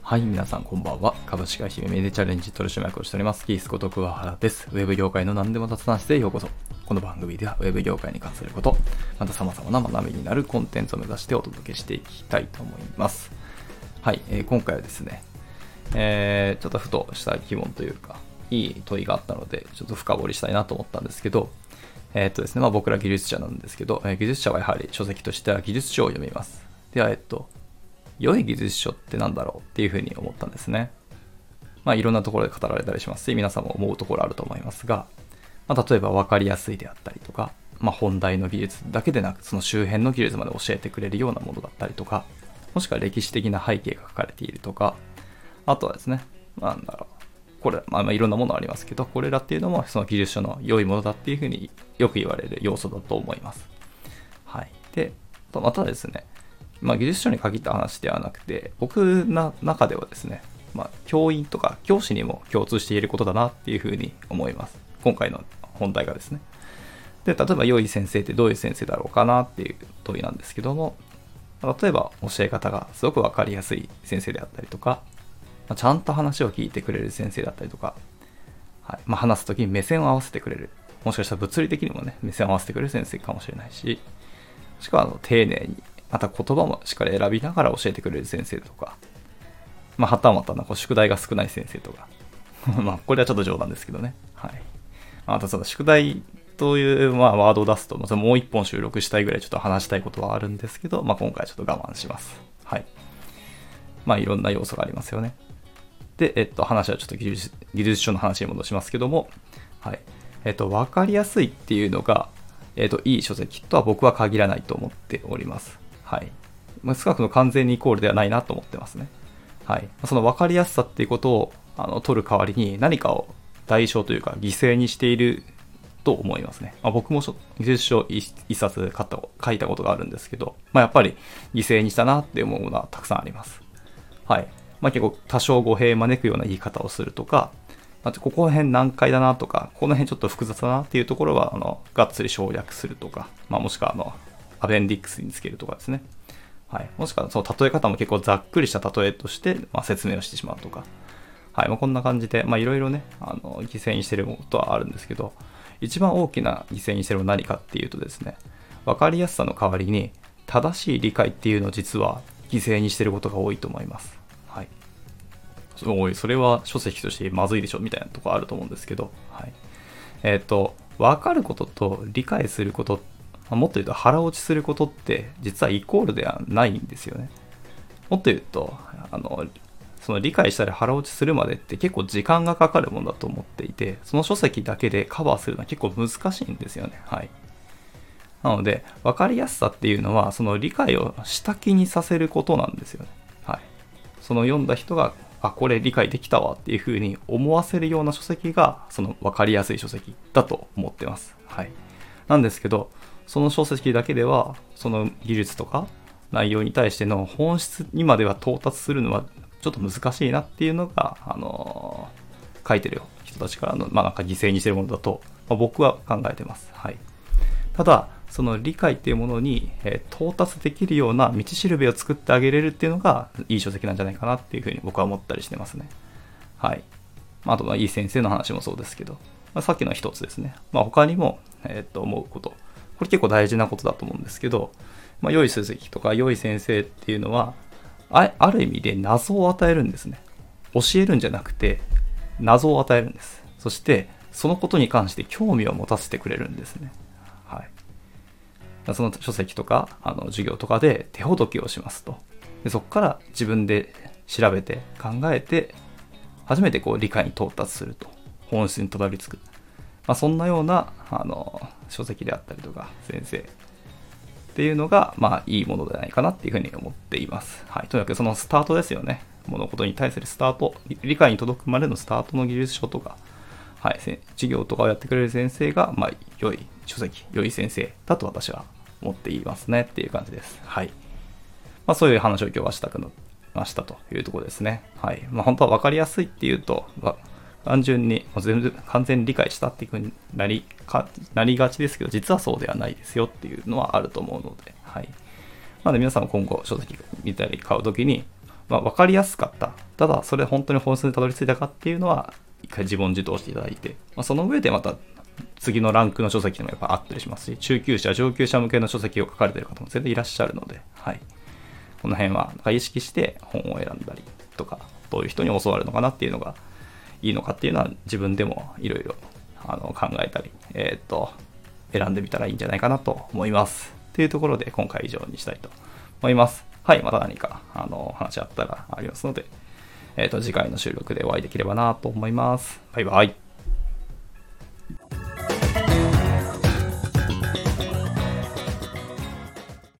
はい、皆さんこんばんは。株式会社メディチャレンジ取締役をしております。キースこと桑原です。ウェブ業界の何でも雑談してようこそ。この番組ではウェブ業界に関すること、また様々な学びになるコンテンツを目指してお届けしていきたいと思います。はい、えー、今回はですね、えー、ちょっとふとした疑問というか、いい問いがあったので、ちょっと深掘りしたいなと思ったんですけど、え、っとですね、まあ僕ら技術者なんですけど、え、技術者はやはり書籍としては技術書を読みます。では、えっと、良い技術書って何だろうっていうふうに思ったんですね。まあいろんなところで語られたりしますし、皆さんも思うところあると思いますが、まあ、例えば分かりやすいであったりとか、まあ、本題の技術だけでなく、その周辺の技術まで教えてくれるようなものだったりとか、もしくは歴史的な背景が書かれているとか、あとはですね、なんだろう、これ、まあ、まあいろんなものありますけど、これらっていうのもその技術書の良いものだっていうふうによく言われる要素だと思います。はい。で、またですね、まあ、技術書に限った話ではなくて、僕の中ではですね、まあ、教員とか教師にも共通していることだなっていうふうに思います。今回の本題がですね。で、例えば良い先生ってどういう先生だろうかなっていう問いなんですけども、例えば教え方がすごくわかりやすい先生であったりとか、まちゃんと話を聞いてくれる先生だったりとか、はいまあ、話す時に目線を合わせてくれる。もしかしたら物理的にもね、目線を合わせてくれる先生かもしれないし、もしくはあの丁寧にまた言葉もしっかり選びながら教えてくれる先生とか、まあ、はたまたなこう宿題が少ない先生とか、まあ、これはちょっと冗談ですけどね。はい。またその宿題という、まあ、ワードを出すと、もう一本収録したいぐらいちょっと話したいことはあるんですけど、まあ、今回はちょっと我慢します。はい。まあ、いろんな要素がありますよね。で、えっと、話はちょっと技術技術書の話に戻しますけども、はい。えっと、わかりやすいっていうのが、えっと、いい書籍とは僕は限らないと思っております。はい。まあ、少なくとも完全にイコールではないなと思ってますね。はい。その分かりやすさっていうことをあの取る代わりに何かを代償というか犠牲にしていると思いますね。まあ、僕も技術書一冊買った書いたことがあるんですけど、まあ、やっぱり犠牲にしたなって思うものはたくさんあります。はい。まあ、結構多少語弊招くような言い方をするとか、あとここら辺難解だなとか、この辺ちょっと複雑だなっていうところは、あの、がっつり省略するとか、まあ、もしくは、あの、アベンディックスにつけるとかですね。はい。もしくは、その例え方も結構ざっくりした例えとして、まあ、説明をしてしまうとか。はい。まあ、こんな感じで、まあ、いろいろね、あの、犠牲にしてることはあるんですけど、一番大きな犠牲にしてるのは何かっていうとですね、分かりやすさの代わりに、正しい理解っていうのを実は犠牲にしてることが多いと思います。はい。そそれは書籍としてまずいでしょみたいなとこあると思うんですけど、はい。えっ、ー、と、分かることと理解することっもっと言うと腹落ちすることって実はイコールではないんですよね。もっと言うと、あの、その理解したり腹落ちするまでって結構時間がかかるものだと思っていて、その書籍だけでカバーするのは結構難しいんですよね。はい。なので、分かりやすさっていうのは、その理解をした気にさせることなんですよね。はい。その読んだ人が、あ、これ理解できたわっていうふうに思わせるような書籍が、その分かりやすい書籍だと思ってます。はい。なんですけど、その書籍だけではその技術とか内容に対しての本質にまでは到達するのはちょっと難しいなっていうのが、あのー、書いてる人たちからの、まあ、なんか犠牲にしてるものだと、まあ、僕は考えてます。はい。ただ、その理解っていうものに、え、到達できるような道しるべを作ってあげれるっていうのがいい書籍なんじゃないかなっていうふうに僕は思ったりしてますね。はい。あとはいい先生の話もそうですけど、まあ、さっきの一つですね。まあ、他にも、えー、っと思うこと。これ結構大事なことだと思うんですけど、まあ、良い書籍とか良い先生っていうのはあ、ある意味で謎を与えるんですね。教えるんじゃなくて、謎を与えるんです。そして、そのことに関して興味を持たせてくれるんですね。その書籍とか、あの授業とかで手ほどきをしますと。でそこから自分で調べて考えて、初めてこう理解に到達すると。本質にたどり着く。まあ、そんなようなあの書籍であったりとか先生っていうのが、まあ、いいものではないかなっていうふうに思っています。はい。とにかくそのスタートですよね。物事に対するスタート、理解に届くまでのスタートの技術書とか、はい、授業とかをやってくれる先生が、まあ、良い書籍、良い先生だと私は思っていますねっていう感じです。はい。まあ、そういう話を今日はしたくなましたというところですね。はい。まあ、本当は分かりやすいっていうと、単純にもう全然完全に理解したっていうふうになりかなりがちですけど、実はそうではないですよっていうのはあると思うので、はい。なので皆さんも今後書籍見たり買うときに、まあ、分かりやすかった。ただ、それ本当に本質にたどり着いたかっていうのは、一回自問自答していただいて、まあ、その上でまた次のランクの書籍でもやっぱあったりしますし、中級者、上級者向けの書籍を書かれてる方も全然いらっしゃるので、はい。この辺は意識して本を選んだりとか、どういう人に教わるのかなっていうのがいいのかっていうのは自分でもいろいろ考えたり、えっ、と、選んでみたらいいんじゃないかなと思います。というところで今回以上にしたいと思います。はい、また何かあの話あったらありますので、えっ、と、次回の収録でお会いできればなと思います。バイバイ。